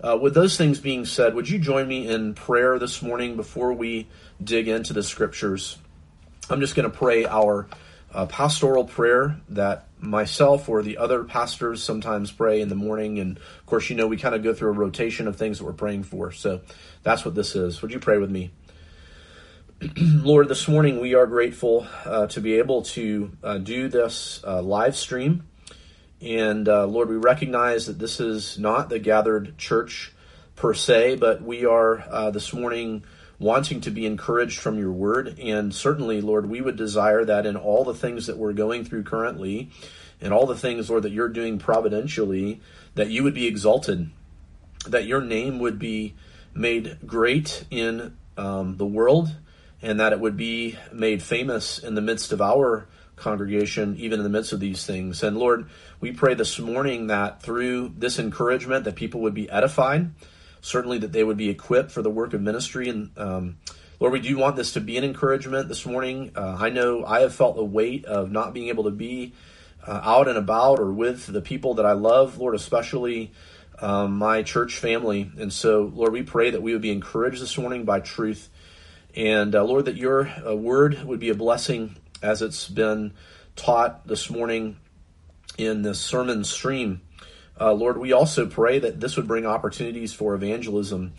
Uh, with those things being said, would you join me in prayer this morning before we dig into the scriptures? I'm just going to pray our uh, pastoral prayer that myself or the other pastors sometimes pray in the morning. And of course, you know, we kind of go through a rotation of things that we're praying for. So that's what this is. Would you pray with me? Lord, this morning we are grateful uh, to be able to uh, do this uh, live stream. And uh, Lord, we recognize that this is not the gathered church per se, but we are uh, this morning wanting to be encouraged from your word. And certainly, Lord, we would desire that in all the things that we're going through currently, and all the things, Lord, that you're doing providentially, that you would be exalted, that your name would be made great in um, the world, and that it would be made famous in the midst of our congregation, even in the midst of these things. And Lord, we pray this morning that through this encouragement, that people would be edified, certainly that they would be equipped for the work of ministry. And um, Lord, we do want this to be an encouragement this morning. Uh, I know I have felt the weight of not being able to be uh, out and about or with the people that I love, Lord, especially. Um, my church family. And so, Lord, we pray that we would be encouraged this morning by truth. And uh, Lord, that your uh, word would be a blessing as it's been taught this morning in this sermon stream. Uh, Lord, we also pray that this would bring opportunities for evangelism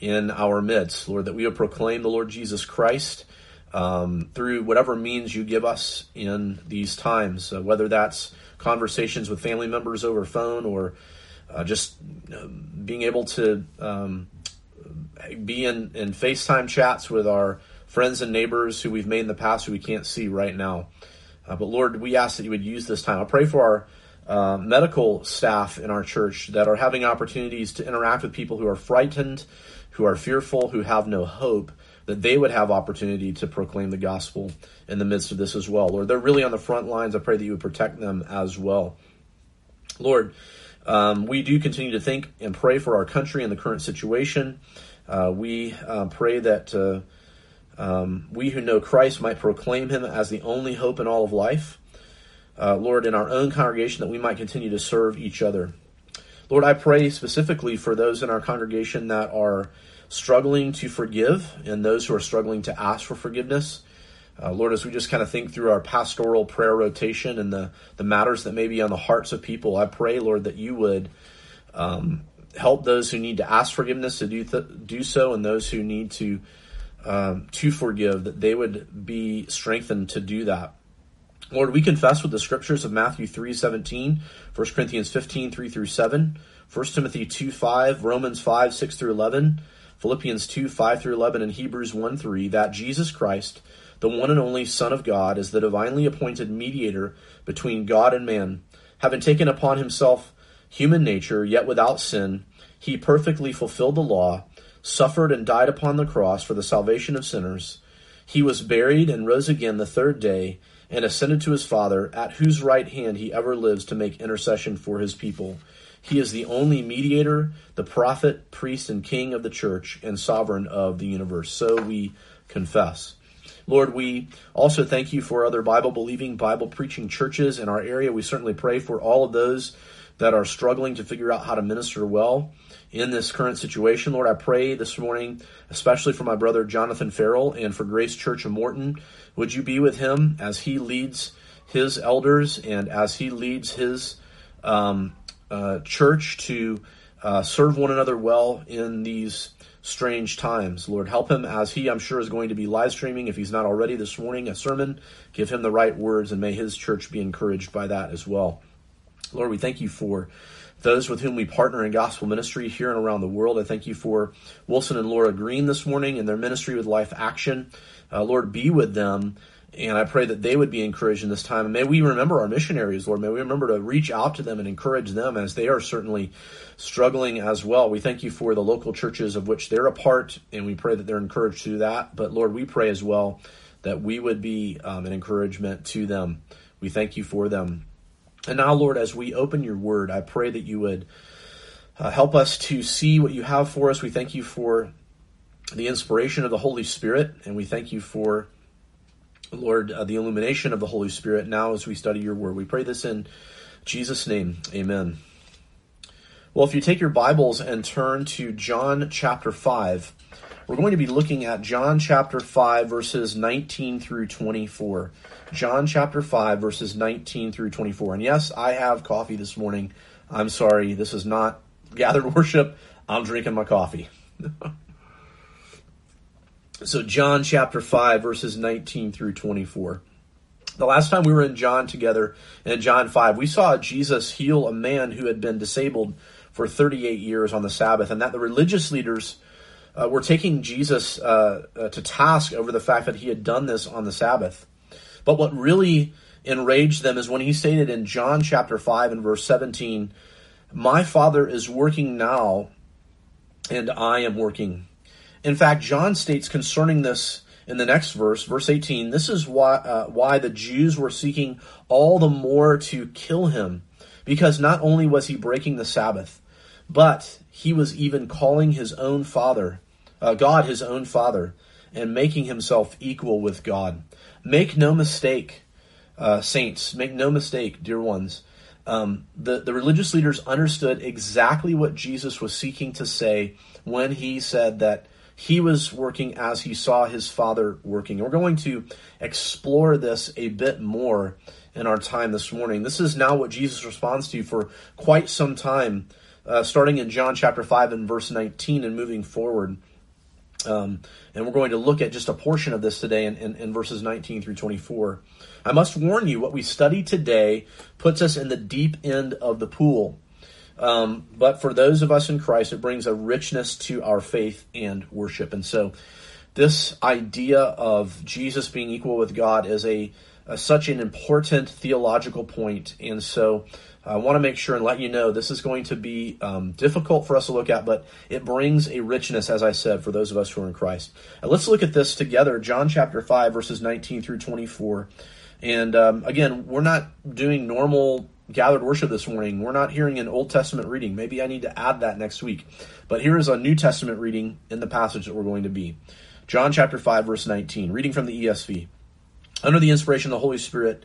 in our midst. Lord, that we would proclaim the Lord Jesus Christ um, through whatever means you give us in these times, uh, whether that's conversations with family members over phone or uh, just um, being able to um, be in, in FaceTime chats with our friends and neighbors who we've made in the past who we can't see right now. Uh, but Lord, we ask that you would use this time. I pray for our uh, medical staff in our church that are having opportunities to interact with people who are frightened, who are fearful, who have no hope, that they would have opportunity to proclaim the gospel in the midst of this as well. Lord, they're really on the front lines. I pray that you would protect them as well. Lord, um, we do continue to think and pray for our country and the current situation. Uh, we uh, pray that uh, um, we who know Christ might proclaim him as the only hope in all of life. Uh, Lord, in our own congregation, that we might continue to serve each other. Lord, I pray specifically for those in our congregation that are struggling to forgive and those who are struggling to ask for forgiveness. Uh, Lord, as we just kind of think through our pastoral prayer rotation and the, the matters that may be on the hearts of people, I pray, Lord, that you would um, help those who need to ask forgiveness to do, th- do so and those who need to um, to forgive, that they would be strengthened to do that. Lord, we confess with the scriptures of Matthew 3 17, 1 Corinthians 15 3 through 7, 1 Timothy 2 5, Romans 5 6 through 11, Philippians 2 5 through 11, and Hebrews 1 3, that Jesus Christ, the one and only Son of God, is the divinely appointed mediator between God and man, having taken upon himself human nature, yet without sin, he perfectly fulfilled the law suffered and died upon the cross for the salvation of sinners. He was buried and rose again the third day and ascended to his Father, at whose right hand he ever lives to make intercession for his people. He is the only mediator, the prophet, priest, and king of the church, and sovereign of the universe. So we confess. Lord, we also thank you for other Bible believing, Bible preaching churches in our area. We certainly pray for all of those that are struggling to figure out how to minister well in this current situation. Lord, I pray this morning, especially for my brother Jonathan Farrell and for Grace Church of Morton. Would you be with him as he leads his elders and as he leads his um, uh, church to uh, serve one another well in these strange times. Lord, help him as he, I'm sure, is going to be live streaming, if he's not already this morning, a sermon. Give him the right words, and may his church be encouraged by that as well. Lord, we thank you for those with whom we partner in gospel ministry here and around the world. I thank you for Wilson and Laura Green this morning and their ministry with Life Action. Uh, Lord, be with them. And I pray that they would be encouraged in this time. And may we remember our missionaries, Lord. May we remember to reach out to them and encourage them as they are certainly struggling as well. We thank you for the local churches of which they're a part, and we pray that they're encouraged do that. But Lord, we pray as well that we would be um, an encouragement to them. We thank you for them. And now, Lord, as we open your word, I pray that you would uh, help us to see what you have for us. We thank you for the inspiration of the Holy Spirit, and we thank you for, Lord, uh, the illumination of the Holy Spirit now as we study your word. We pray this in Jesus' name. Amen. Well, if you take your Bibles and turn to John chapter 5, we're going to be looking at John chapter 5, verses 19 through 24. John chapter 5, verses 19 through 24. And yes, I have coffee this morning. I'm sorry, this is not gathered worship. I'm drinking my coffee. so, John chapter 5, verses 19 through 24. The last time we were in John together, in John 5, we saw Jesus heal a man who had been disabled for 38 years on the Sabbath, and that the religious leaders uh, were taking Jesus uh, uh, to task over the fact that he had done this on the Sabbath. But what really enraged them is when he stated in John chapter 5 and verse 17, My Father is working now, and I am working. In fact, John states concerning this in the next verse, verse 18, this is why, uh, why the Jews were seeking all the more to kill him, because not only was he breaking the Sabbath, but he was even calling his own father, uh, God his own father, and making himself equal with God. Make no mistake, uh, saints, make no mistake, dear ones. Um, the, the religious leaders understood exactly what Jesus was seeking to say when he said that he was working as he saw his father working. We're going to explore this a bit more in our time this morning. This is now what Jesus responds to for quite some time uh, starting in John chapter 5 and verse 19 and moving forward. Um, and we're going to look at just a portion of this today in, in, in, verses 19 through 24. I must warn you, what we study today puts us in the deep end of the pool. Um, but for those of us in Christ, it brings a richness to our faith and worship. And so, this idea of Jesus being equal with God is a, a such an important theological point. And so, I want to make sure and let you know this is going to be um, difficult for us to look at, but it brings a richness, as I said, for those of us who are in Christ. And let's look at this together. John chapter 5, verses 19 through 24. And um, again, we're not doing normal gathered worship this morning. We're not hearing an Old Testament reading. Maybe I need to add that next week. But here is a New Testament reading in the passage that we're going to be. John chapter 5, verse 19, reading from the ESV. Under the inspiration of the Holy Spirit,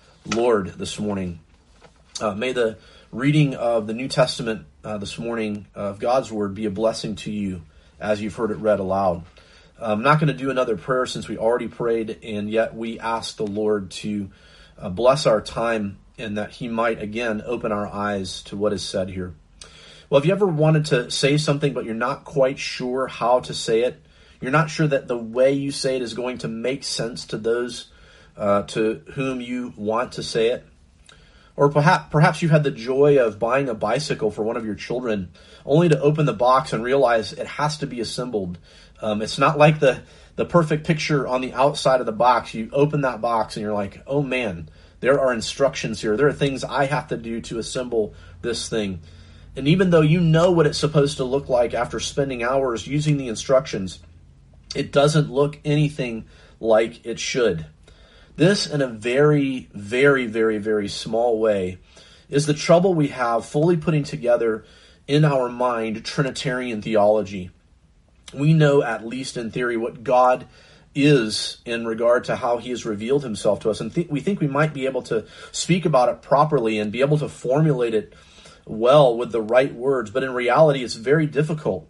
Lord this morning. Uh, may the reading of the New Testament uh, this morning of God's Word be a blessing to you as you've heard it read aloud. I'm not going to do another prayer since we already prayed, and yet we ask the Lord to uh, bless our time and that He might again open our eyes to what is said here. Well, if you ever wanted to say something but you're not quite sure how to say it, you're not sure that the way you say it is going to make sense to those uh, to whom you want to say it. Or perhaps, perhaps you've had the joy of buying a bicycle for one of your children, only to open the box and realize it has to be assembled. Um, it's not like the, the perfect picture on the outside of the box. You open that box and you're like, oh man, there are instructions here. There are things I have to do to assemble this thing. And even though you know what it's supposed to look like after spending hours using the instructions, it doesn't look anything like it should. This, in a very, very, very, very small way, is the trouble we have fully putting together in our mind Trinitarian theology. We know, at least in theory, what God is in regard to how he has revealed himself to us. And th- we think we might be able to speak about it properly and be able to formulate it well with the right words. But in reality, it's very difficult.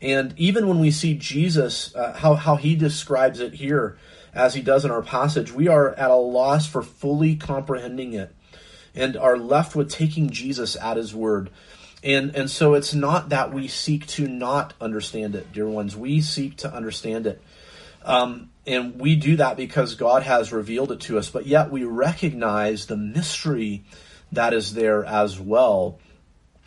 And even when we see Jesus, uh, how, how he describes it here, as he does in our passage, we are at a loss for fully comprehending it and are left with taking Jesus at his word. And, and so it's not that we seek to not understand it, dear ones. We seek to understand it. Um, and we do that because God has revealed it to us, but yet we recognize the mystery that is there as well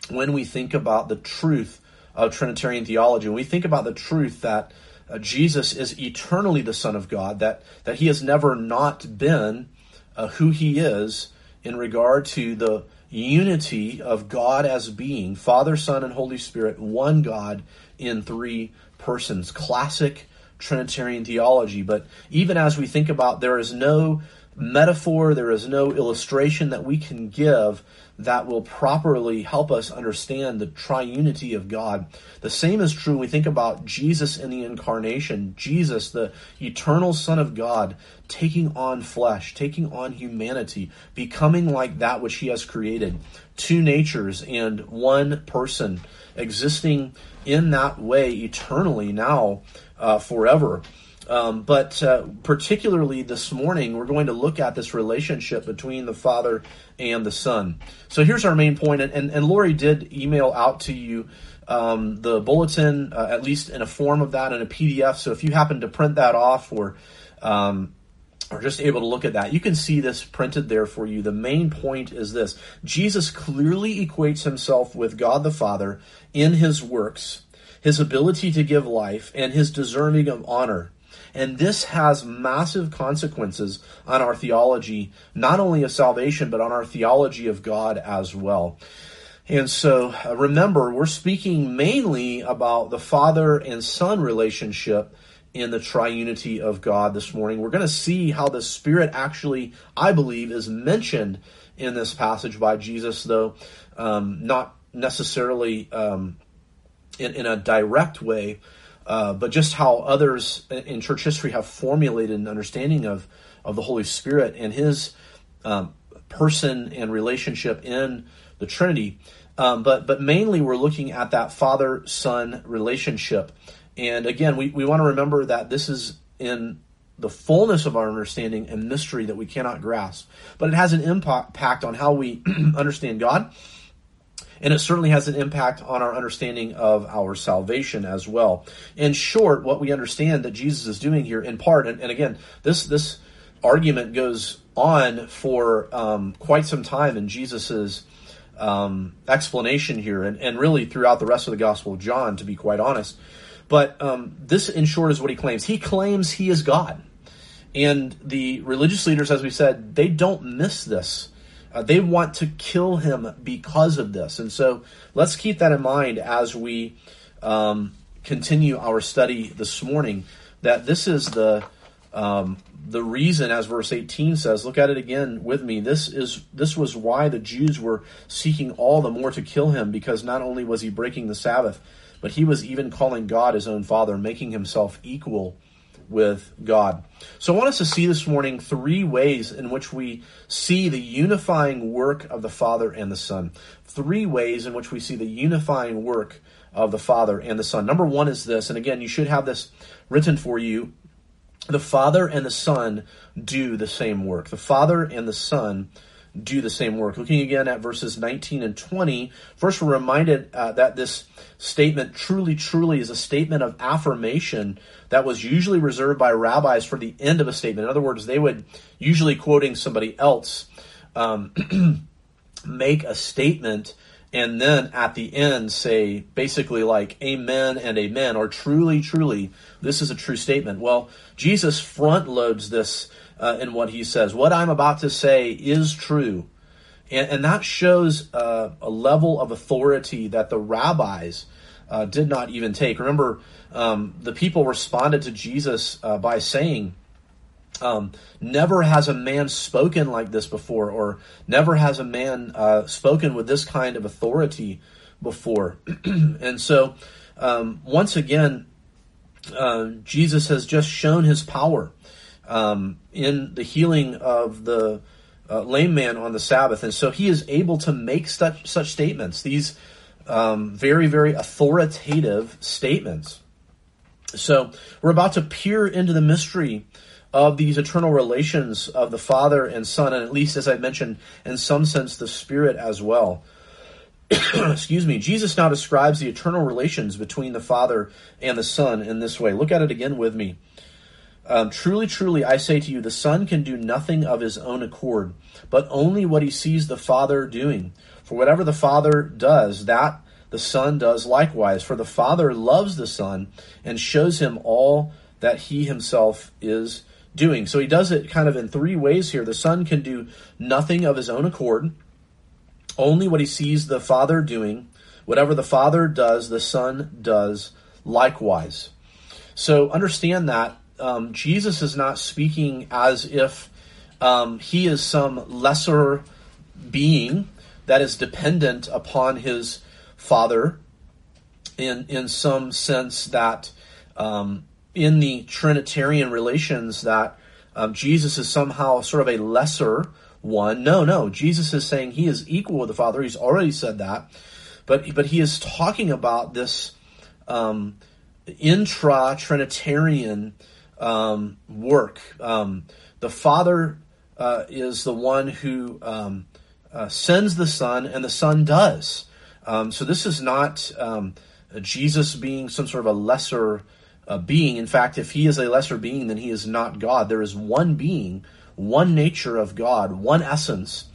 when we think about the truth of Trinitarian theology. When we think about the truth that uh, Jesus is eternally the Son of God, that, that he has never not been uh, who he is in regard to the unity of God as being, Father, Son, and Holy Spirit, one God in three persons. Classic Trinitarian theology. But even as we think about there is no metaphor, there is no illustration that we can give that will properly help us understand the triunity of God. The same is true when we think about Jesus in the incarnation. Jesus, the eternal Son of God, taking on flesh, taking on humanity, becoming like that which he has created. Two natures and one person existing in that way eternally now, uh, forever. Um, but uh, particularly this morning, we're going to look at this relationship between the Father and the Son. So here's our main point, and, and, and Lori did email out to you um, the bulletin, uh, at least in a form of that in a PDF. So if you happen to print that off or um, or just able to look at that, you can see this printed there for you. The main point is this Jesus clearly equates himself with God the Father in his works, his ability to give life, and his deserving of honor. And this has massive consequences on our theology, not only of salvation, but on our theology of God as well. And so uh, remember, we're speaking mainly about the Father and Son relationship in the triunity of God this morning. We're going to see how the Spirit actually, I believe, is mentioned in this passage by Jesus, though um, not necessarily um, in, in a direct way. Uh, but just how others in church history have formulated an understanding of, of the Holy Spirit and his um, person and relationship in the Trinity. Um, but, but mainly we're looking at that father son relationship. And again, we, we want to remember that this is in the fullness of our understanding and mystery that we cannot grasp. But it has an impact on how we understand God and it certainly has an impact on our understanding of our salvation as well. In short, what we understand that Jesus is doing here, in part, and, and again, this this argument goes on for um, quite some time in Jesus's um, explanation here, and, and really throughout the rest of the Gospel of John, to be quite honest. But um, this, in short, is what he claims. He claims he is God. And the religious leaders, as we said, they don't miss this. Uh, they want to kill him because of this. And so let's keep that in mind as we um, continue our study this morning. That this is the um, the reason, as verse 18 says. Look at it again with me. This is this was why the Jews were seeking all the more to kill him, because not only was he breaking the Sabbath, but he was even calling God his own Father, making himself equal with God. So I want us to see this morning three ways in which we see the unifying work of the Father and the Son. Three ways in which we see the unifying work of the Father and the Son. Number one is this, and again, you should have this written for you. The Father and the Son do the same work. The Father and the Son do the same work. Looking again at verses 19 and 20, first we're reminded uh, that this statement truly, truly is a statement of affirmation that was usually reserved by rabbis for the end of a statement. In other words, they would, usually quoting somebody else, um, make a statement and then at the end say basically like amen and amen or truly truly this is a true statement well jesus front loads this uh, in what he says. What I'm about to say is true. And, and that shows uh, a level of authority that the rabbis uh, did not even take. Remember, um, the people responded to Jesus uh, by saying, um, never has a man spoken like this before, or never has a man uh, spoken with this kind of authority before. and so, um, once again, uh, Jesus has just shown his power um, in the healing of the uh, lame man on the Sabbath. And so he is able to make such, such statements, these um, very, very authoritative statements. So we're about to peer into the mystery of these eternal relations of the Father and Son, and at least, as I mentioned, in some sense, the Spirit as well. excuse me, Jesus now describes the eternal relations between the Father and the Son in this way. Look at it again with me. Um, truly, truly, I say to you, the Son can do nothing of his own accord, but only what he sees the Father doing. For whatever the Father does, that the Son does likewise. For the Father loves the Son and shows him all that he himself is doing. So he does it kind of in three ways here. The Son can do nothing of his own accord, only what he sees the Father doing. Whatever the Father does, the Son does likewise. So understand that um, Jesus is not speaking as if um, he is some lesser being that is dependent upon his Father in in some sense that um, in the Trinitarian relations that um, Jesus is somehow sort of a lesser one. No, no. Jesus is saying he is equal with the Father. He's already said that, but but he is talking about this um, intra Trinitarian um, work. Um, the Father uh, is the one who um, uh, sends the Son, and the Son does. Um, so this is not um, Jesus being some sort of a lesser uh, being. In fact, if he is a lesser being, then he is not God. There is one being, one nature of God, one essence,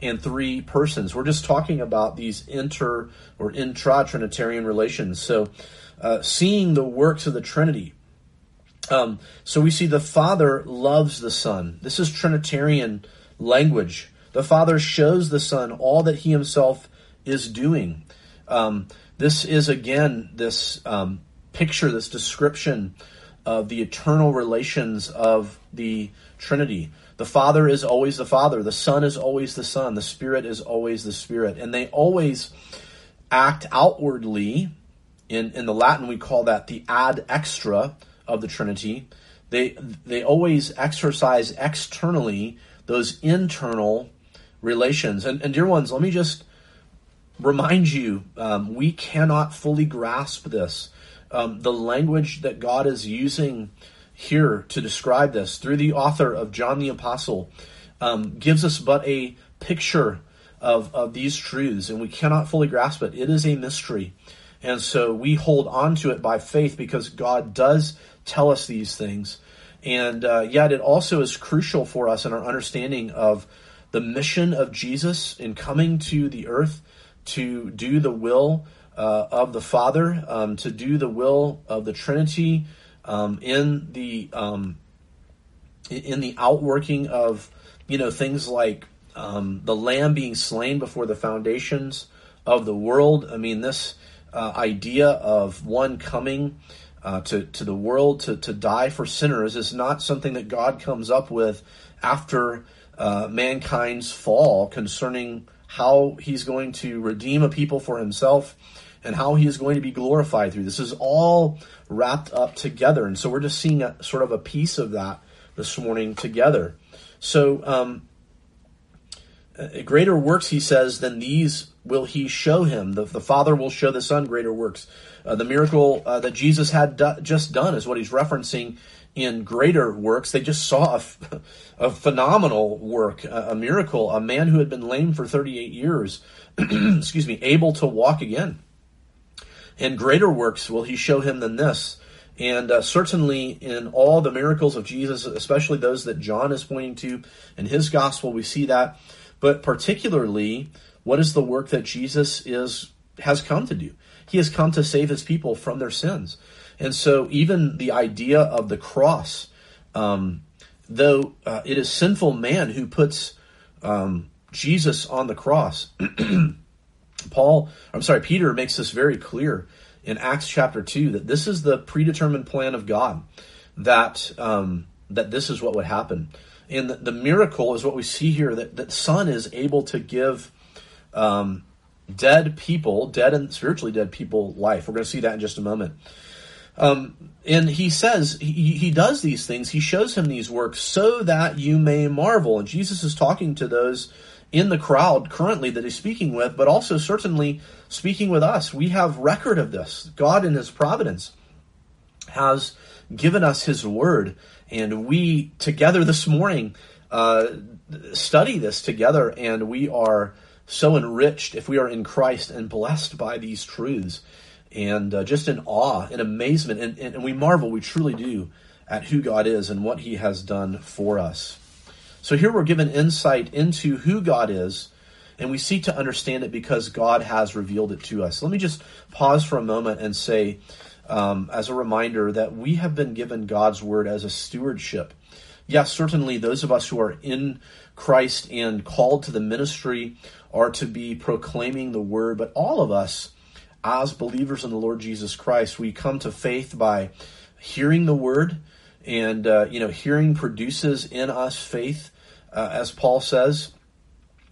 and three persons. We're just talking about these inter or intra Trinitarian relations. So, uh, seeing the works of the Trinity. Um, so we see the Father loves the Son. This is Trinitarian language. The Father shows the Son all that He Himself is doing. Um, this is again this um, picture, this description of the eternal relations of the Trinity. The Father is always the Father, the Son is always the Son, the Spirit is always the Spirit, and they always act outwardly. In, in the Latin, we call that the ad extra of the Trinity. They they always exercise externally those internal relations. And, and dear ones, let me just remind you, um, we cannot fully grasp this um, the language that God is using here to describe this through the author of John the Apostle um, gives us but a picture of, of these truths, and we cannot fully grasp it. It is a mystery. And so we hold on to it by faith because God does tell us these things. And uh, yet, it also is crucial for us in our understanding of the mission of Jesus in coming to the earth to do the will uh, of the Father um, to do the will of the Trinity um, in the um, in the outworking of you know things like um, the Lamb being slain before the foundations of the world. I mean, this uh, idea of one coming. Uh, to, to the world to, to die for sinners is not something that God comes up with after uh, mankind's fall concerning how he's going to redeem a people for himself and how he is going to be glorified through. This is all wrapped up together. And so we're just seeing a, sort of a piece of that this morning together. So, um, greater works, he says, than these will he show him. The, the Father will show the Son greater works. Uh, the miracle uh, that Jesus had do- just done is what he's referencing in greater works. They just saw a, a phenomenal work, a, a, miracle, a man who had been lame for 38 years, excuse me, able to walk again and greater works will he show him than this. And uh, certainly in all the miracles of Jesus, especially those that John is pointing to in his gospel, we see that. But particularly, what is the work that Jesus is has come to do? He has come to save his people from their sins. And so, even the idea of the cross, um, though uh, it is sinful man who puts um, Jesus on the cross, Paul, I'm sorry, Peter makes this very clear in Acts chapter 2 that this is the predetermined plan of God, that, um, that this is what would happen. And the, the, miracle is what we see here that, that Son is able to give um, dead people, dead and spiritually dead people, life. We're going to see that in just a moment. Um, and he says he, he does these things. He shows him these works so that you may marvel. And Jesus is talking to those in the crowd currently that he's speaking with, but also certainly speaking with us. We have record of this. God in his providence has given us his word, and we together this morning uh, study this together, and we are so enriched if we are in Christ and blessed by these truths, and uh, just in awe and amazement, and, and, and we marvel, we truly do, at who God is and what He has done for us. So here we're given insight into who God is, and we seek to understand it because God has revealed it to us. Let me just pause for a moment and say, um, as a reminder, that we have been given God's word as a stewardship. Yes, certainly those of us who are in Christ and called to the ministry are to be proclaiming the word, but all of us, as believers in the Lord Jesus Christ, we come to faith by hearing the word, and uh, you know, hearing produces in us faith, uh, as Paul says.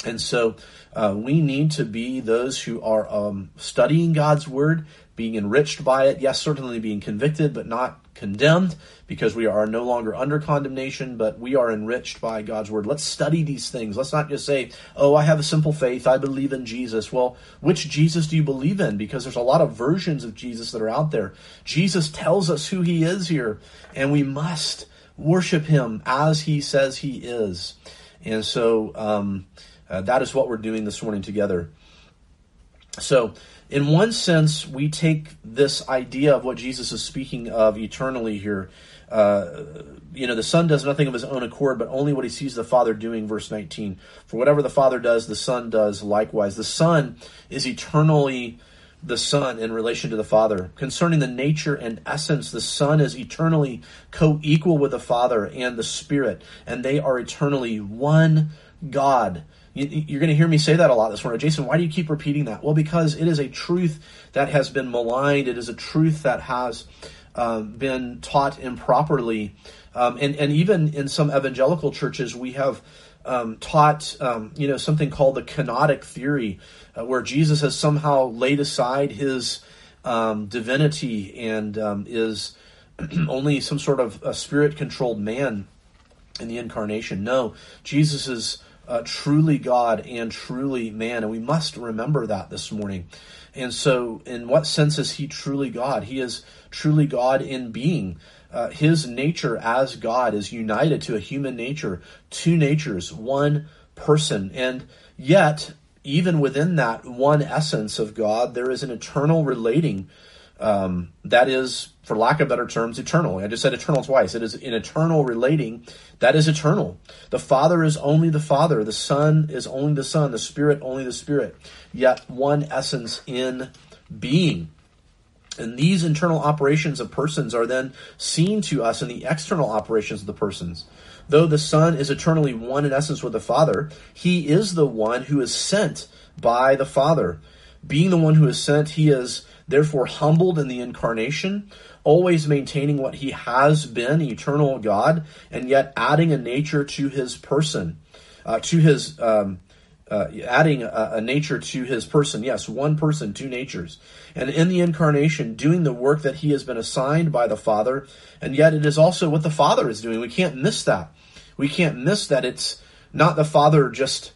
And so uh, we need to be those who are um, studying God's word, being enriched by it. Yes, certainly being convicted, but not condemned because we are no longer under condemnation, but we are enriched by God's word. Let's study these things. Let's not just say, oh, I have a simple faith. I believe in Jesus. Well, which Jesus do you believe in? Because there's a lot of versions of Jesus that are out there. Jesus tells us who he is here, and we must worship him as he says he is. And so um, uh, that is what we're doing this morning together. So, in one sense, we take this idea of what Jesus is speaking of eternally here. Uh, you know, the Son does nothing of his own accord, but only what he sees the Father doing, verse 19. For whatever the Father does, the Son does likewise. The Son is eternally the Son in relation to the Father. Concerning the nature and essence, the Son is eternally co equal with the Father and the Spirit, and they are eternally one God. You're going to hear me say that a lot this morning. Jason, why do you keep repeating that? Well, because it is a truth that has been maligned. It is a truth that has um, been taught improperly. Um, and, and even in some evangelical churches, we have um, taught, um, you know, something called the kenotic theory, uh, where Jesus has somehow laid aside his um, divinity and um, is only some sort of a spirit-controlled man in the incarnation. No, Jesus is uh, truly God and truly man. And we must remember that this morning. And so, in what sense is he truly God? He is truly God in being. Uh, his nature as God is united to a human nature, two natures, one person. And yet, even within that one essence of God, there is an eternal relating um, that is, for lack of better terms, eternal. I just said eternal twice. It is an eternal relating that is eternal. The Father is only the Father. The Son is only the Son. The Spirit only the Spirit. Yet one essence in being. And these internal operations of persons are then seen to us in the external operations of the persons. Though the Son is eternally one in essence with the Father, he is the one who is sent by the Father. Being the one who is sent, he is therefore humbled in the incarnation, always maintaining what he has been, eternal God, and yet adding a nature to his person, uh, to his, um, uh, adding a, a, nature to his person. Yes, one person, two natures. And in the incarnation, doing the work that he has been assigned by the Father, and yet it is also what the Father is doing. We can't miss that. We can't miss that it's not the Father just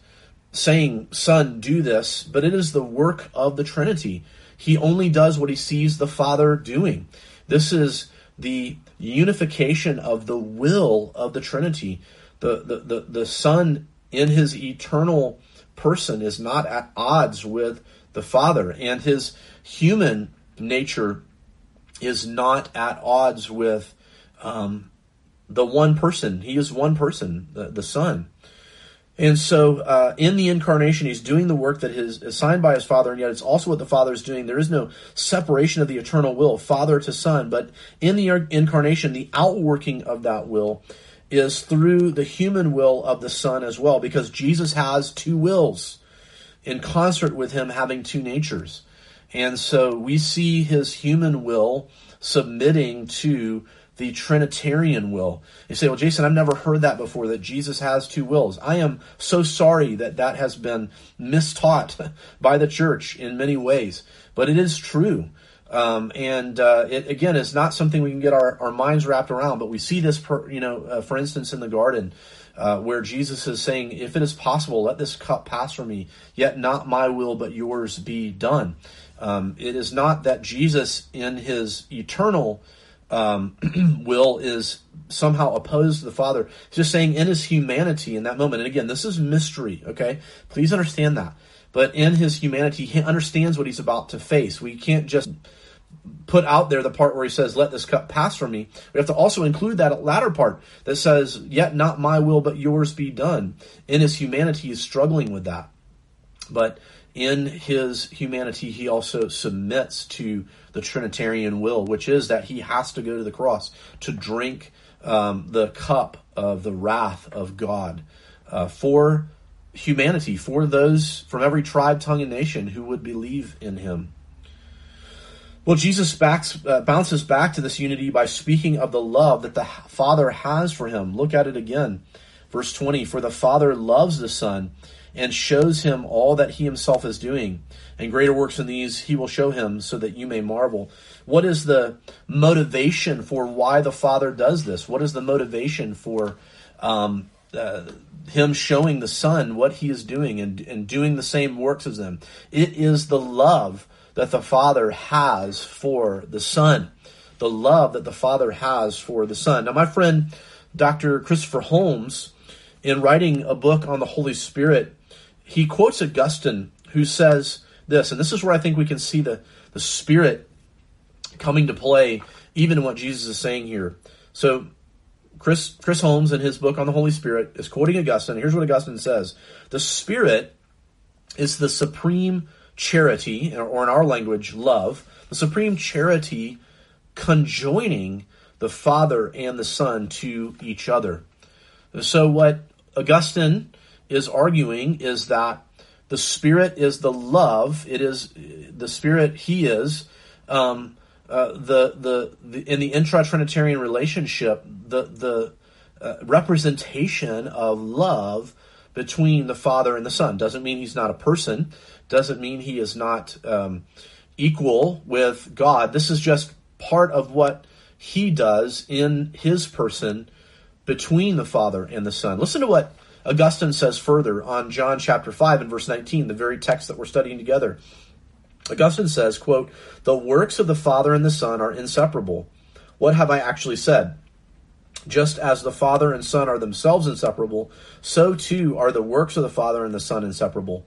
saying, Son, do this, but it is the work of the Trinity he only does what he sees the Father doing. This is the unification of the will of the Trinity. The, the, the, the Son in his eternal person is not at odds with the Father, and his human nature is not at odds with um, the one person. He is one person, the, the Son. And so, uh, in the incarnation, he's doing the work that is assigned by his Father, and yet it's also what the Father is doing. There is no separation of the eternal will, Father to Son, but in the incarnation, the outworking of that will is through the human will of the Son as well, because Jesus has two wills in concert with him having two natures. And so we see his human will submitting to the Trinitarian will. You say, well, Jason, I've never heard that before, that Jesus has two wills. I am so sorry that that has been mistaught by the church in many ways, but it is true. Um, and uh, it, again, it's not something we can get our, our minds wrapped around, but we see this, per, you know, uh, for instance, in the garden. Uh, where Jesus is saying, If it is possible, let this cup pass from me, yet not my will, but yours be done. Um, it is not that Jesus, in his eternal um, will is somehow opposed to the Father. Just saying in his humanity in that moment. And again, this is mystery, okay? Please understand that. but in his humanity, he understands what he's about to face. We can't just put out there the part where he says, Let this cup pass from me. We have to also include that latter part that says, Yet not my will, but yours be done. In his humanity, he's struggling with that. But in his humanity, he also submits to the Trinitarian will, which is that he has to go to the cross to drink um, the cup of the wrath of God uh, for humanity, for those from every tribe, tongue, and nation who would believe in him. Well, Jesus backs, uh, bounces back to this unity by speaking of the love that the Father has for him. Look at it again. Verse 20 For the Father loves the Son and shows him all that he himself is doing. And greater works than these he will show him so that you may marvel. What is the motivation for why the Father does this? What is the motivation for um, uh, him showing the Son what he is doing and, and doing the same works as them? It is the love that the Father has for the Son. The love that the Father has for the Son. Now, my friend Dr. Christopher Holmes, in writing a book on the Holy Spirit, he quotes Augustine, who says this, and this is where I think we can see the, the Spirit coming to play, even in what Jesus is saying here. So, Chris, Chris Holmes, in his book on the Holy Spirit, is quoting Augustine. Here's what Augustine says The Spirit is the supreme charity, or in our language, love, the supreme charity conjoining the Father and the Son to each other. So, what Augustine is arguing is that the Spirit is the love. It is the Spirit. He is um, uh, the, the, the in the intra Trinitarian relationship the the uh, representation of love between the Father and the Son. Doesn't mean he's not a person. Doesn't mean he is not um, equal with God. This is just part of what he does in his person between the Father and the Son. Listen to what Augustine says further on John chapter 5 and verse 19, the very text that we're studying together. Augustine says, quote, The works of the Father and the Son are inseparable. What have I actually said? Just as the Father and Son are themselves inseparable, so too are the works of the Father and the Son inseparable.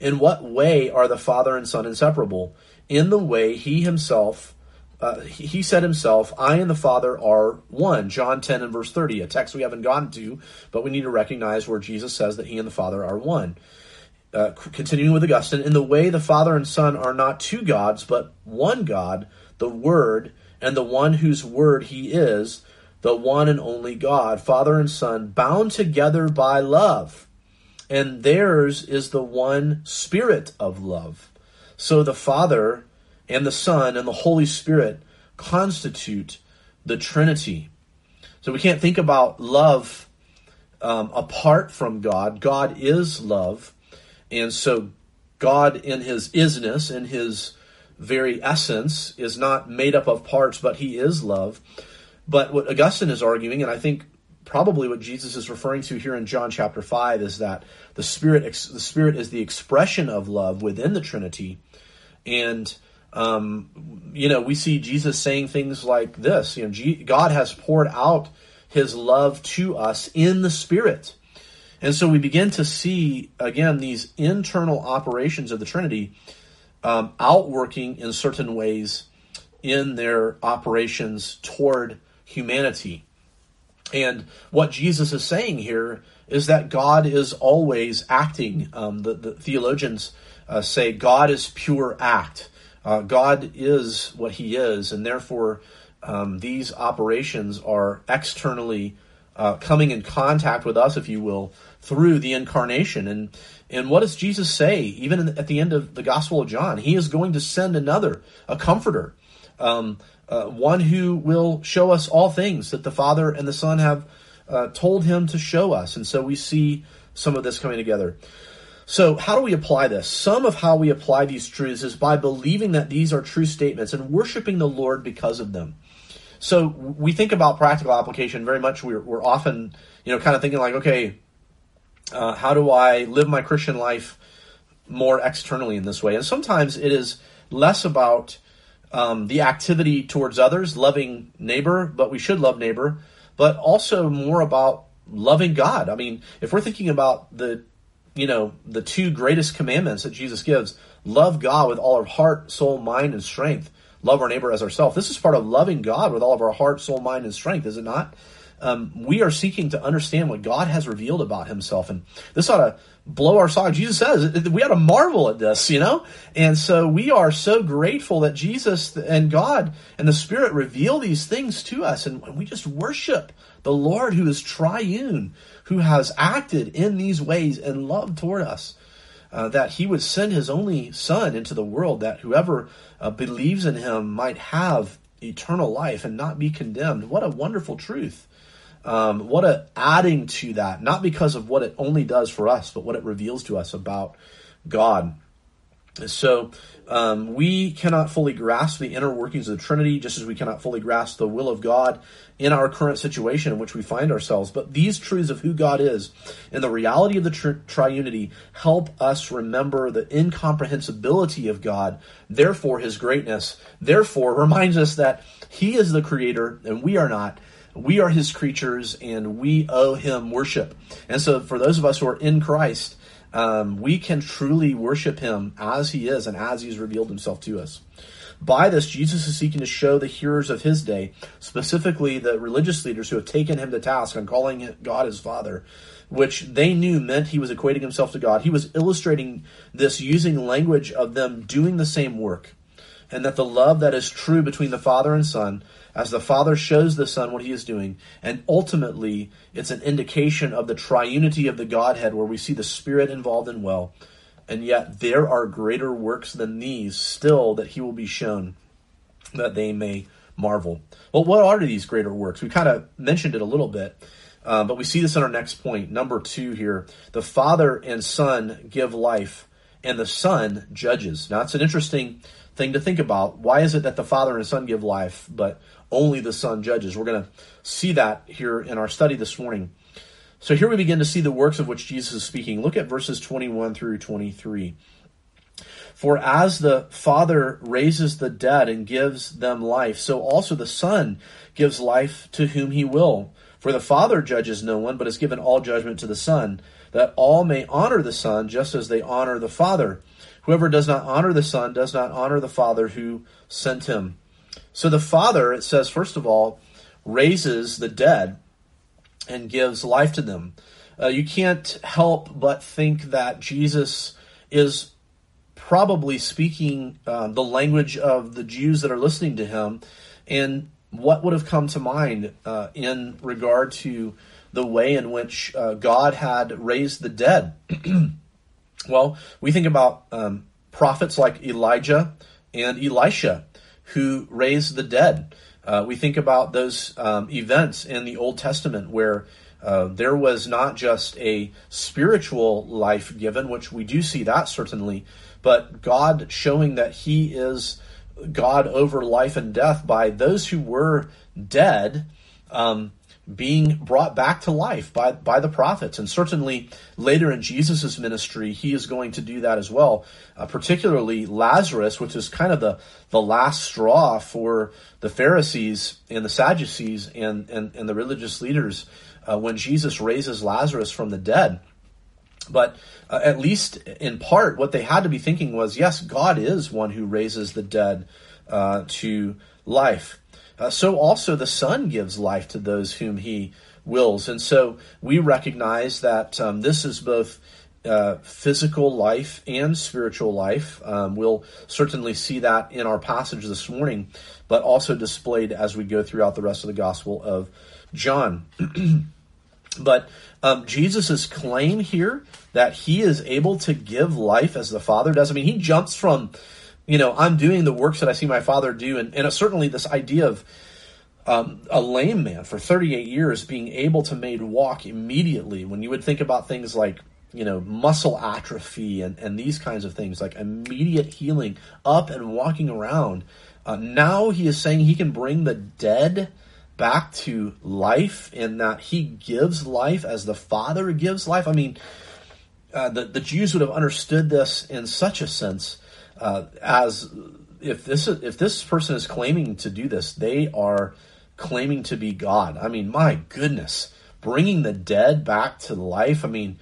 In what way are the Father and Son inseparable? In the way he himself uh, he said himself, I and the Father are one. John 10 and verse 30, a text we haven't gotten to, but we need to recognize where Jesus says that he and the Father are one. Uh, continuing with Augustine, in the way the Father and Son are not two gods, but one God, the Word, and the one whose Word he is, the one and only God, Father and Son, bound together by love. And theirs is the one Spirit of love. So the Father and the Son and the Holy Spirit constitute the Trinity. So we can't think about love um, apart from God. God is love. And so God, in his isness, in his very essence, is not made up of parts, but he is love. But what Augustine is arguing, and I think probably what Jesus is referring to here in John chapter 5 is that the spirit the spirit is the expression of love within the Trinity and um, you know, we see Jesus saying things like this. You know, God has poured out His love to us in the Spirit, and so we begin to see again these internal operations of the Trinity um, outworking in certain ways in their operations toward humanity. And what Jesus is saying here is that God is always acting. Um, the, the, theologians uh, say God is pure act. Uh, God is what He is, and therefore um, these operations are externally uh, coming in contact with us, if you will, through the incarnation. And and what does Jesus say? Even at the end of the Gospel of John, He is going to send another, a Comforter, um, uh, one who will show us all things that the Father and the Son have uh, told Him to show us. And so we see some of this coming together. So, how do we apply this? Some of how we apply these truths is by believing that these are true statements and worshiping the Lord because of them. So, we think about practical application very much. We're, we're often, you know, kind of thinking like, okay, uh, how do I live my Christian life more externally in this way? And sometimes it is less about um, the activity towards others, loving neighbor, but we should love neighbor, but also more about loving God. I mean, if we're thinking about the you know, the two greatest commandments that Jesus gives love God with all our heart, soul, mind, and strength. Love our neighbor as ourselves. This is part of loving God with all of our heart, soul, mind, and strength, is it not? Um, we are seeking to understand what God has revealed about himself. And this ought to blow our socks. Jesus says we ought to marvel at this, you know? And so we are so grateful that Jesus and God and the Spirit reveal these things to us. And we just worship the Lord who is triune, who has acted in these ways and love toward us. Uh, that he would send his only son into the world that whoever uh, believes in him might have eternal life and not be condemned. What a wonderful truth. Um, what a adding to that, not because of what it only does for us, but what it reveals to us about God. So um, we cannot fully grasp the inner workings of the Trinity, just as we cannot fully grasp the will of God in our current situation in which we find ourselves. But these truths of who God is and the reality of the tri- triunity help us remember the incomprehensibility of God, therefore his greatness, therefore reminds us that he is the creator and we are not. We are his creatures and we owe him worship. And so for those of us who are in Christ, um, we can truly worship him as he is and as he's revealed himself to us. By this, Jesus is seeking to show the hearers of his day, specifically the religious leaders who have taken him to task on calling God his Father, which they knew meant he was equating himself to God. He was illustrating this using language of them doing the same work, and that the love that is true between the Father and Son as the Father shows the Son what he is doing. And ultimately, it's an indication of the triunity of the Godhead where we see the Spirit involved in well. And yet, there are greater works than these still that he will be shown that they may marvel. Well, what are these greater works? We kind of mentioned it a little bit. Uh, but we see this in our next point, number two here. The Father and Son give life, and the Son judges. Now, it's an interesting thing to think about. Why is it that the Father and Son give life, but only the Son judges. We're going to see that here in our study this morning. So here we begin to see the works of which Jesus is speaking. Look at verses 21 through 23. For as the Father raises the dead and gives them life, so also the Son gives life to whom he will. For the Father judges no one, but has given all judgment to the Son, that all may honor the Son just as they honor the Father. Whoever does not honor the Son does not honor the Father who sent him. So the Father, it says, first of all, raises the dead and gives life to them. Uh, you can't help but think that Jesus is probably speaking uh, the language of the Jews that are listening to him. And what would have come to mind uh, in regard to the way in which uh, God had raised the dead? well, we think about um, prophets like Elijah and Elisha who raised the dead. Uh, we think about those um, events in the Old Testament where uh, there was not just a spiritual life given, which we do see that certainly, but God showing that He is God over life and death by those who were dead. Um, being brought back to life by, by the prophets. And certainly later in Jesus' ministry, he is going to do that as well. Uh, particularly Lazarus, which is kind of the, the last straw for the Pharisees and the Sadducees and, and, and the religious leaders uh, when Jesus raises Lazarus from the dead. But uh, at least in part, what they had to be thinking was yes, God is one who raises the dead uh, to life. Uh, so also the Son gives life to those whom He wills. And so we recognize that um, this is both uh, physical life and spiritual life. Um, we'll certainly see that in our passage this morning, but also displayed as we go throughout the rest of the Gospel of John. but um, Jesus' claim here that he is able to give life as the Father does, I mean, he jumps from you know, I'm doing the works that I see my father do. And, and certainly this idea of um, a lame man for 38 years being able to made walk immediately when you would think about things like, you know, muscle atrophy and, and these kinds of things, like immediate healing, up and walking around. Uh, now he is saying he can bring the dead back to life and that he gives life as the Father gives life. I mean, uh, the, the Jews would have understood this in such a sense uh, as if this if this person is claiming to do this, they are claiming to be God. I mean, my goodness, bringing the dead back to life. I mean,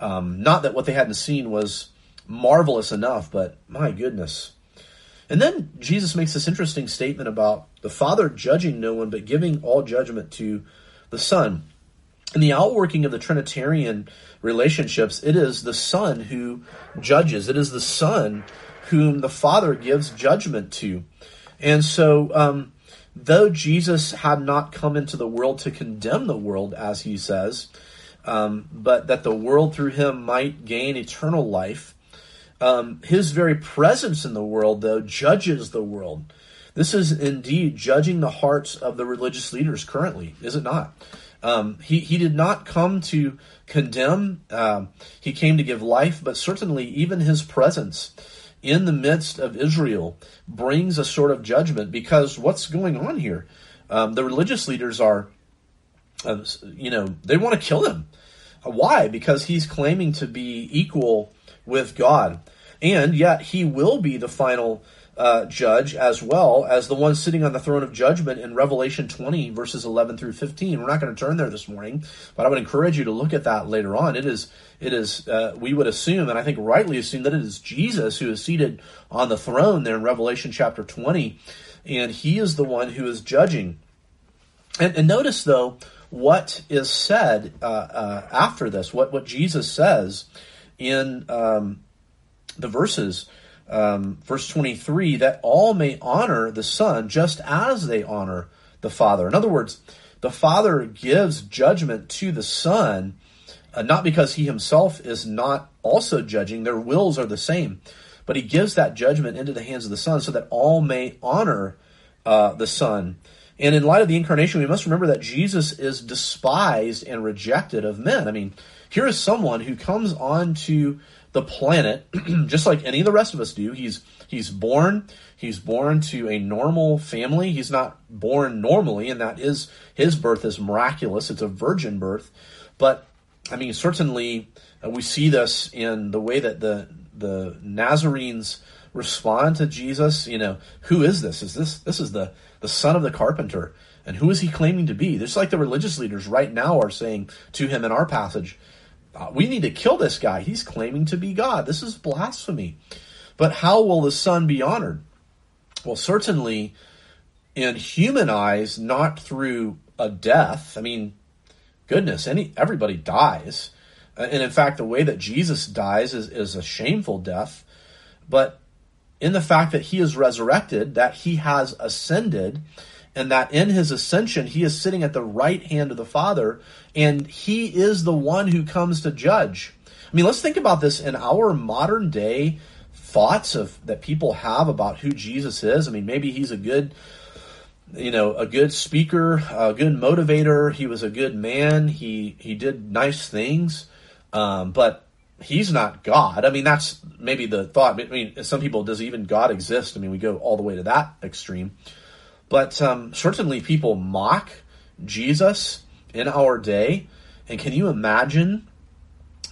Um, not that what they hadn't seen was marvelous enough, but my goodness. And then Jesus makes this interesting statement about the Father judging no one, but giving all judgment to the Son. In the outworking of the Trinitarian relationships, it is the Son who judges. It is the Son whom the Father gives judgment to. And so, um, though Jesus had not come into the world to condemn the world, as he says, um, but that the world through him might gain eternal life, um, his very presence in the world, though, judges the world. This is indeed judging the hearts of the religious leaders currently, is it not? Um, he, he did not come to condemn, um, he came to give life, but certainly even his presence in the midst of Israel brings a sort of judgment because what's going on here? Um, the religious leaders are, uh, you know, they want to kill him. Why? Because he's claiming to be equal with God. And yet he will be the final uh, judge as well as the one sitting on the throne of judgment in Revelation 20, verses 11 through 15. We're not going to turn there this morning, but I would encourage you to look at that later on. It is, it is, uh, we would assume, and I think rightly assume, that it is Jesus who is seated on the throne there in Revelation chapter 20, and he is the one who is judging. And, and notice, though, what is said uh, uh after this, what, what Jesus says in um, the verses um, verse 23 that all may honor the Son just as they honor the Father. In other words, the Father gives judgment to the Son, uh, not because he himself is not also judging, their wills are the same, but he gives that judgment into the hands of the Son so that all may honor uh, the Son. And in light of the incarnation, we must remember that Jesus is despised and rejected of men. I mean, here is someone who comes onto the planet, just like any of the rest of us do. He's he's born. He's born to a normal family. He's not born normally, and that is his birth is miraculous. It's a virgin birth, but I mean, certainly uh, we see this in the way that the the Nazarenes respond to Jesus. You know, who is this? Is this this is the the son of the carpenter? And who is he claiming to be? Just like the religious leaders right now are saying to him in our passage, uh, we need to kill this guy. He's claiming to be God. This is blasphemy. But how will the Son be honored? Well, certainly in human eyes, not through a death. I mean, goodness, any everybody dies. Uh, and in fact, the way that Jesus dies is, is a shameful death. But in the fact that he is resurrected, that he has ascended, and that in his ascension he is sitting at the right hand of the Father, and he is the one who comes to judge. I mean, let's think about this in our modern day thoughts of that people have about who Jesus is. I mean, maybe he's a good you know, a good speaker, a good motivator. He was a good man. He he did nice things, um, but he's not God. I mean, that's maybe the thought. I mean, some people does even God exist? I mean, we go all the way to that extreme. But um, certainly people mock Jesus in our day. And can you imagine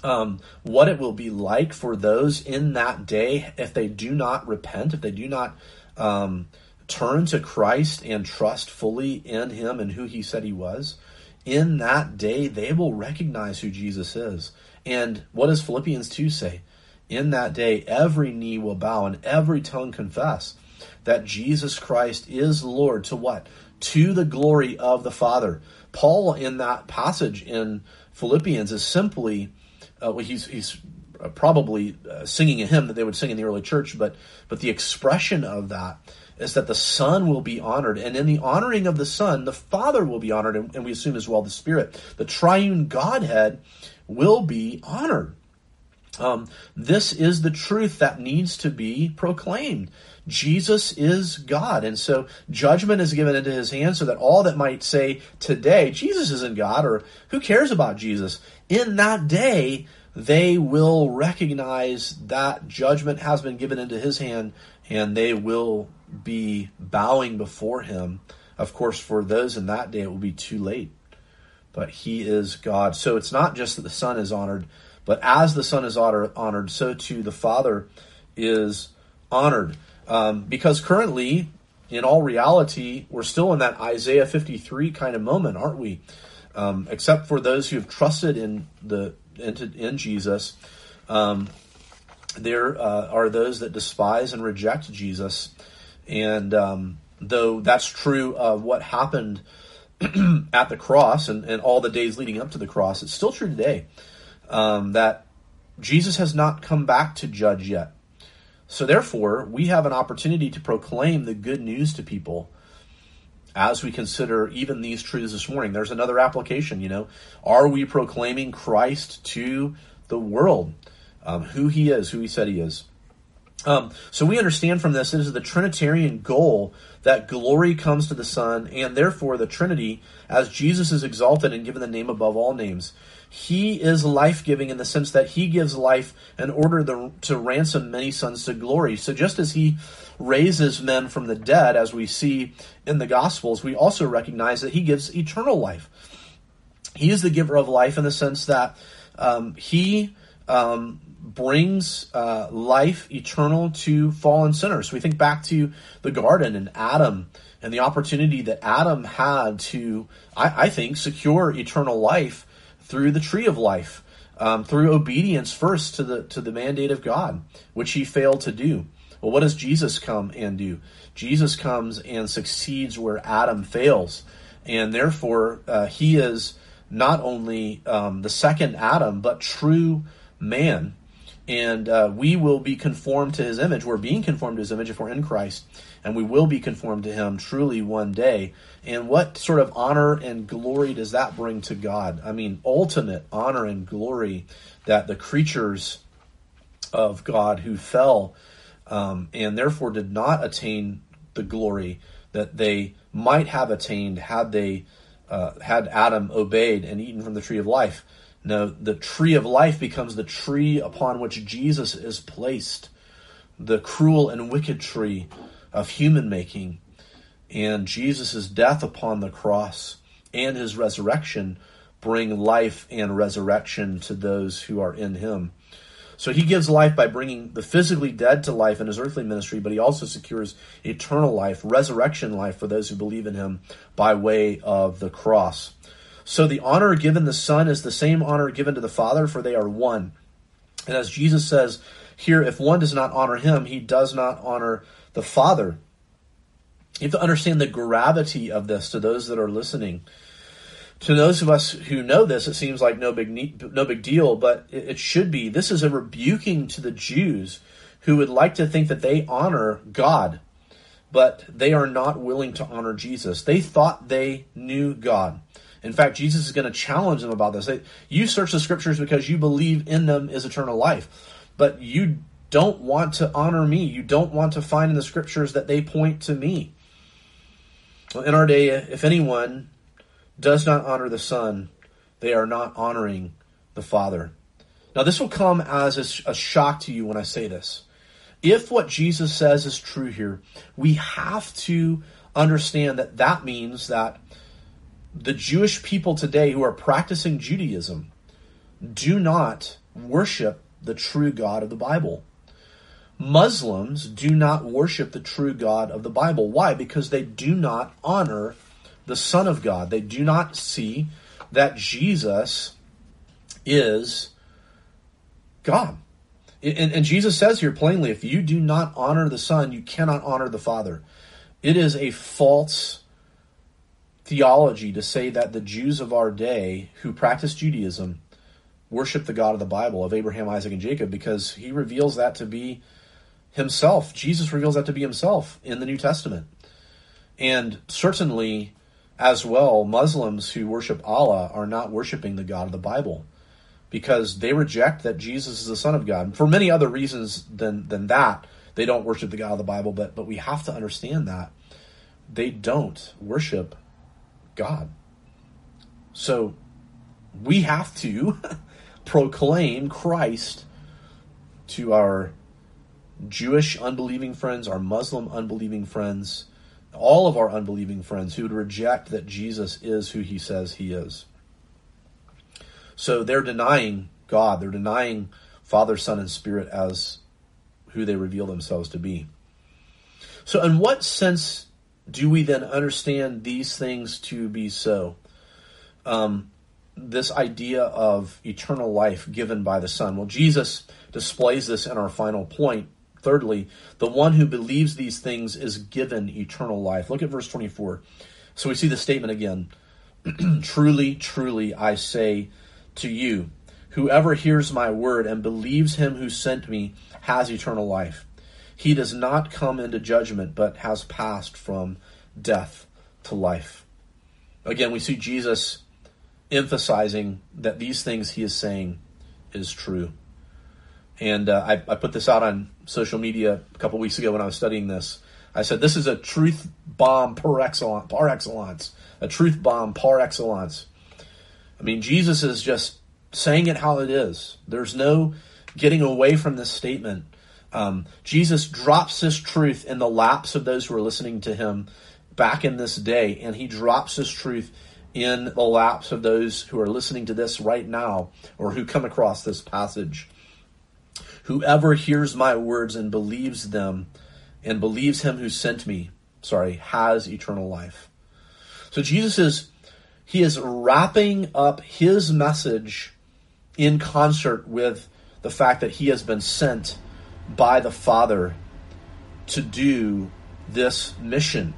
um, what it will be like for those in that day if they do not repent, if they do not um, turn to Christ and trust fully in Him and who He said He was? In that day, they will recognize who Jesus is. And what does Philippians 2 say? In that day, every knee will bow and every tongue confess that Jesus Christ is Lord to what? To the glory of the Father. Paul, in that passage in Philippians, is simply, uh, well, he's, he's probably uh, singing a hymn that they would sing in the early church, but, but the expression of that is that the Son will be honored. And in the honoring of the Son, the Father will be honored, and, we assume as well the Spirit. The triune Godhead will be honored. Um, this is the truth that needs to be proclaimed. Jesus is God. And so judgment is given into his hands so that all that might say today, Jesus isn't God, or who cares about Jesus, in that day, they will recognize that judgment has been given into his hand and they will be bowing before him. Of course, for those in that day, it will be too late. But he is God. So it's not just that the Son is honored, but as the Son is honored, so too the Father is honored. Um, because currently, in all reality, we're still in that Isaiah 53 kind of moment, aren't we? Um, except for those who have trusted in the into in Jesus. Um, there uh, are those that despise and reject Jesus, and um, though that's true of what happened at the cross and, and all the days leading up to the cross, it's still true today um, that Jesus has not come back to judge yet. So therefore, we have an opportunity to proclaim the good news to people as we consider even these truths this morning. There's another application, you know. Are we proclaiming Christ to the world? Um, who he is, who he said he is. Um, so we understand from this it is the Trinitarian goal that glory comes to the Son, and therefore the Trinity, as Jesus is exalted and given the name above all names, he is life giving in the sense that he gives life in order the, to ransom many sons to glory. So just as he raises men from the dead, as we see in the Gospels, we also recognize that he gives eternal life. He is the giver of life in the sense that um, he um, brings uh, life eternal to fallen sinners. We think back to the garden and Adam and the opportunity that Adam had to, I, I think, secure eternal life through the tree of life, um, through obedience first to the to the mandate of God, which he failed to do. Well, what does Jesus come and do? Jesus comes and succeeds where Adam fails, and therefore uh, he is not only um, the second Adam, but true man and uh, we will be conformed to his image. We're being conformed to his image if we're in Christ, and we will be conformed to him truly one day. And what sort of honor and glory does that bring to God? I mean, ultimate honor and glory that the creatures of God who fell um, and therefore did not attain the glory that they might have attained had they uh, had Adam obeyed and eaten from the tree of life. The tree of life becomes the tree upon which Jesus is placed, the cruel and wicked tree of human making. And Jesus' death upon the cross and his resurrection bring life and resurrection to those who are in him. So he gives life by bringing the physically dead to life in his earthly ministry, but he also secures eternal life, resurrection life for those who believe in him by way of the cross. So the honor given the Son is the same honor given to the Father, for they are one. And as Jesus says here, if one does not honor him, he does not honor the Father. You have to understand the gravity of this to those that are listening. To those of us who know this, it seems like no big no big deal, but it should be. This is a rebuking to the Jews who would like to think that they honor God, but they are not willing to honor Jesus. They thought they knew God. In fact, Jesus is going to challenge them about this. you search the scriptures because you believe in them is eternal life, but you don't want to honor me. You don't want to find in the scriptures that they point to me. Well, in our day, if anyone does not honor the Son, they are not honoring the Father. Now, this will come as a, a shock to you when I say this. If what Jesus says is true here, we have to understand that that means that the Jewish people today who are practicing Judaism do not worship the true God of the Bible. Muslims do not worship the true God of the Bible. Why? Because they do not honor the Son of God. They do not see that Jesus is God. And, and, Jesus says here plainly if you do not honor the Son, you cannot honor the Father. It is a false theology to say that the Jews of our day who practice Judaism worship the God of the Bible, of Abraham, Isaac, and Jacob, because he reveals that to be himself. Jesus reveals that to be himself in the New Testament. And certainly, as well, Muslims who worship Allah are not worshiping the God of the Bible because they reject that Jesus is the Son of God. For many other reasons than, than that, they don't worship the God of the Bible, but, but we have to understand that they don't worship God. So we have to proclaim Christ to our Jewish unbelieving friends, our Muslim unbelieving friends, all of our unbelieving friends who would reject that Jesus is who he says he is. So they're denying God, they're denying Father, Son, and Spirit as who they reveal themselves to be. So, in what sense do we then understand these things to be so? Um, this idea of eternal life given by the Son? Well, Jesus displays this in our final point. Thirdly, the one who believes these things is given eternal life. Look at verse 24. So we see the statement again Truly, truly, I say to you, whoever hears my word and believes him who sent me has eternal life. He does not come into judgment, but has passed from death to life. Again, we see Jesus emphasizing that these things he is saying is true. And uh, I, I, put this out on social media a couple weeks ago when I was studying this. I said, This is a truth bomb par excellence, par excellence. A truth bomb par excellence. I mean, Jesus is just saying it how it is. There's no getting away from this statement. Um, Jesus drops this truth in the laps of those who are listening to him back in this day, and he drops this truth in the laps of those who are listening to this right now or who come across this passage. Whoever hears my words and believes them and believes him who sent me, sorry, has eternal life. So Jesus is he is wrapping up his message in concert with the fact that he has been sent by the Father to do this mission.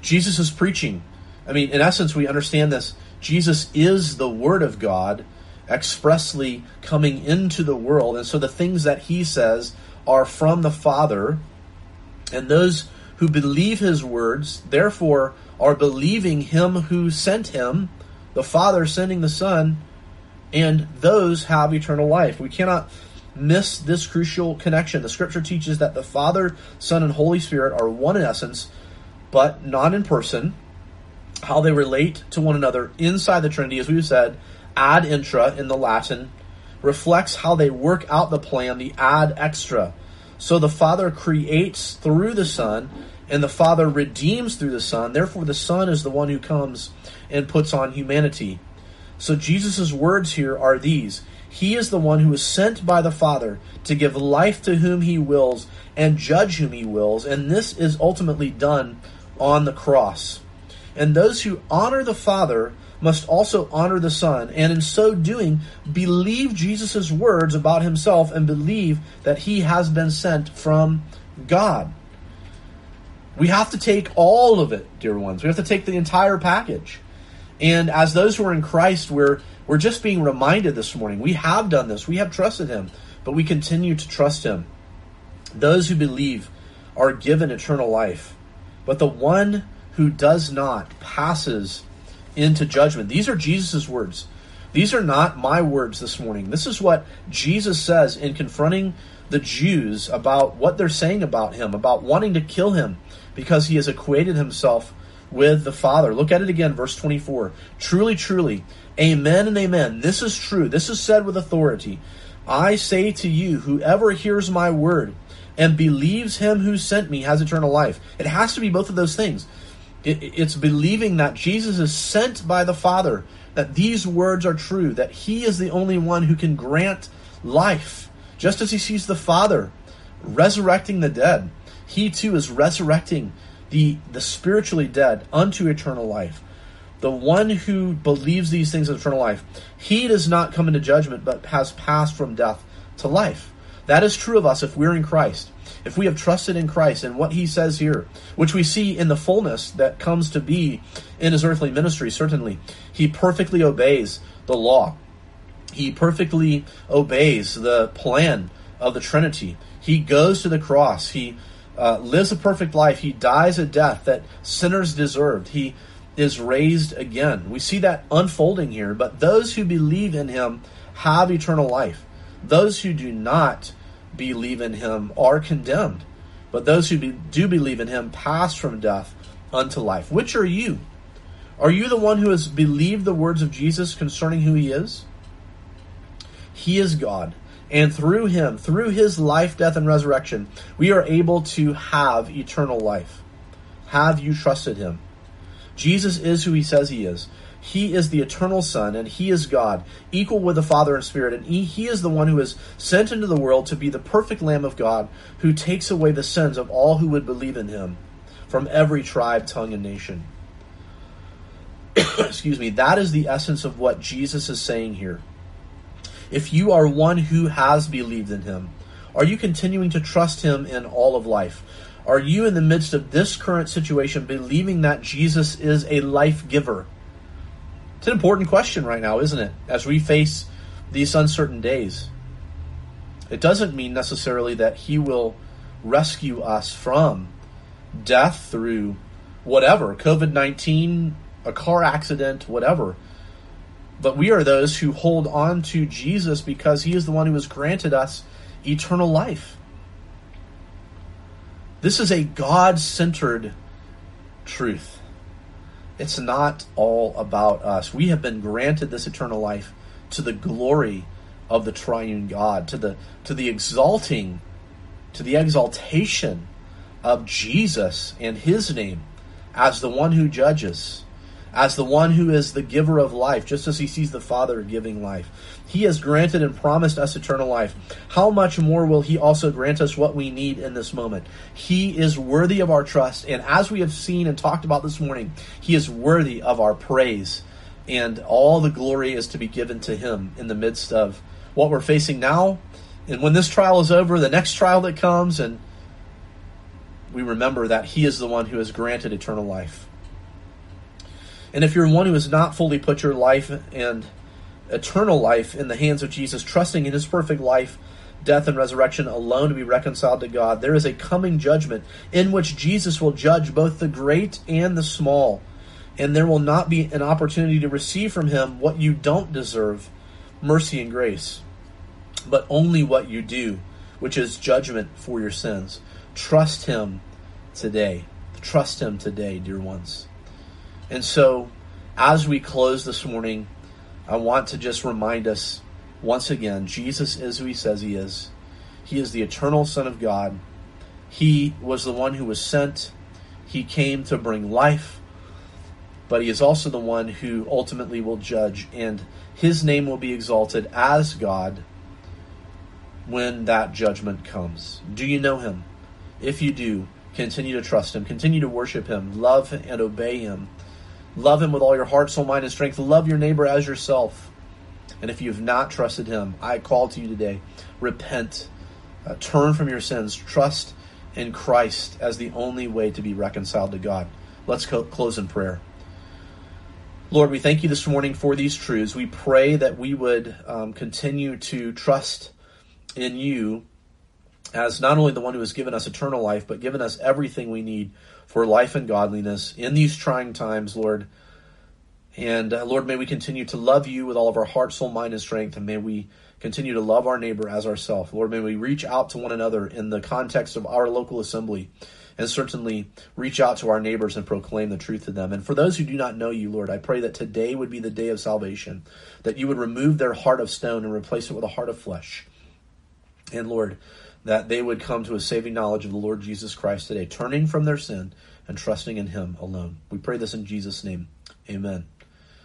Jesus is preaching. I mean, in essence, we understand this. Jesus is the Word of God expressly coming into the world. And so the things that he says are from the Father. And those who believe his words, therefore, are believing him who sent him, the Father sending the Son, and those have eternal life. We cannot miss this crucial connection. The scripture teaches that the Father, Son, and Holy Spirit are one in essence, but not in person. How they relate to one another inside the Trinity, as we've said, ad intra in the Latin, reflects how they work out the plan, the ad extra. So the Father creates through the Son, and the Father redeems through the Son. Therefore, the Son is the one who comes and puts on humanity. So Jesus' words here are these he is the one who is sent by the Father to give life to whom he wills and judge whom he wills, and this is ultimately done on the cross. And those who honor the Father must also honor the Son, and in so doing, believe Jesus' words about himself and believe that he has been sent from God. We have to take all of it, dear ones. We have to take the entire package. And as those who are in Christ, we're we're just being reminded this morning. We have done this. We have trusted him, but we continue to trust him. Those who believe are given eternal life, but the one who does not passes into judgment. These are Jesus' words. These are not my words this morning. This is what Jesus says in confronting the Jews about what they're saying about him, about wanting to kill him because he has equated himself with the Father. Look at it again, verse 24. Truly, truly, amen and amen. This is true. This is said with authority. I say to you, whoever hears my word and believes him who sent me has eternal life. It has to be both of those things. it's believing that Jesus is sent by the Father, that these words are true, that he is the only one who can grant life. Just as he sees the Father resurrecting the dead, he too is resurrecting the, the spiritually dead unto eternal life. The one who believes these things of eternal life, he does not come into judgment, but has passed from death to life. That is true of us if we're in Christ. If we have trusted in Christ and what he says here, which we see in the fullness that comes to be in his earthly ministry, certainly, he perfectly obeys the law. He perfectly obeys the plan of the Trinity. He goes to the cross. He uh, lives a perfect life. He dies a death that sinners deserved. He is raised again. We see that unfolding here. But those who believe in him have eternal life. Those who do not believe in him are condemned. But those who be, do believe in him pass from death unto life. Which are you? Are you the one who has believed the words of Jesus concerning who he is? He is God. And through him, through his life, death, and resurrection, we are able to have eternal life. Have you trusted him? Jesus is who he says he is. He is the eternal Son, and he is God, equal with the Father and Spirit, and he, he is the one who is sent into the world to be the perfect Lamb of God who takes away the sins of all who would believe in him from every tribe, tongue, and nation. excuse me, that is the essence of what Jesus is saying here. If you are one who has believed in him, are you continuing to trust him in all of life? Are you in the midst of this current situation believing that Jesus is a life giver? It's an important question right now, isn't it? As we face these uncertain days. It doesn't mean necessarily that he will rescue us from death through whatever, COVID 19, a car accident, whatever. But we are those who hold on to Jesus because he is the one who has granted us eternal life. This is a God centered truth. It's not all about us. We have been granted this eternal life to the glory of the triune God, to the to the exalting, to the exaltation of Jesus and his name as the one who judges, as the one who is the giver of life, just as he sees the Father giving life. He has granted and promised us eternal life. How much more will he also grant us what we need in this moment? He is worthy of our trust, and as we have seen and talked about this morning, he is worthy of our praise. And all the glory is to be given to him in the midst of what we're facing now. And when this trial is over, the next trial that comes, and we remember that He is the one who has granted eternal life. And if you're one who has not fully put your life and eternal life in the hands of Jesus, trusting in His perfect life, death, and resurrection alone to be reconciled to God, there is a coming judgment in which Jesus will judge both the great and the small. And there will not be an opportunity to receive from Him what you don't deserve mercy and grace, but only what you do, which is judgment for your sins. Trust Him today. Trust Him today, dear ones. And so, as we close this morning, I want to just remind us once again Jesus is who He says He is. He is the eternal Son of God. He was the one who was sent. He came to bring life, but He is also the one who ultimately will judge, and His name will be exalted as God when that judgment comes. Do you know Him? If you do, continue to trust Him, continue to worship Him, love and obey Him. Love Him with all your heart, soul, mind, and strength. Love your neighbor as yourself. And if you have not trusted Him, I call to you today repent, uh, turn from your sins, trust in Christ as the only way to be reconciled to God. Let's co- close in prayer. Lord, we thank you this morning for these truths. We pray that we would um, continue to trust in you as not only the one who has given us eternal life, but given us everything we need for life and godliness in these trying times, Lord. And uh, Lord, may we continue to love you with all of our heart, soul, mind, and strength, and may we continue to love our neighbor as ourselves. Lord, may we reach out to one another in the context of our local assembly, and certainly reach out to our neighbors and proclaim the truth to them. And for those who do not know you, Lord, I pray that today would be the day of salvation, that you would remove their heart of stone and replace it with a heart of flesh. And Lord, that they would come to a saving knowledge of the Lord Jesus Christ today, turning from their sin and trusting in Him alone. We pray this in Jesus' name. Amen.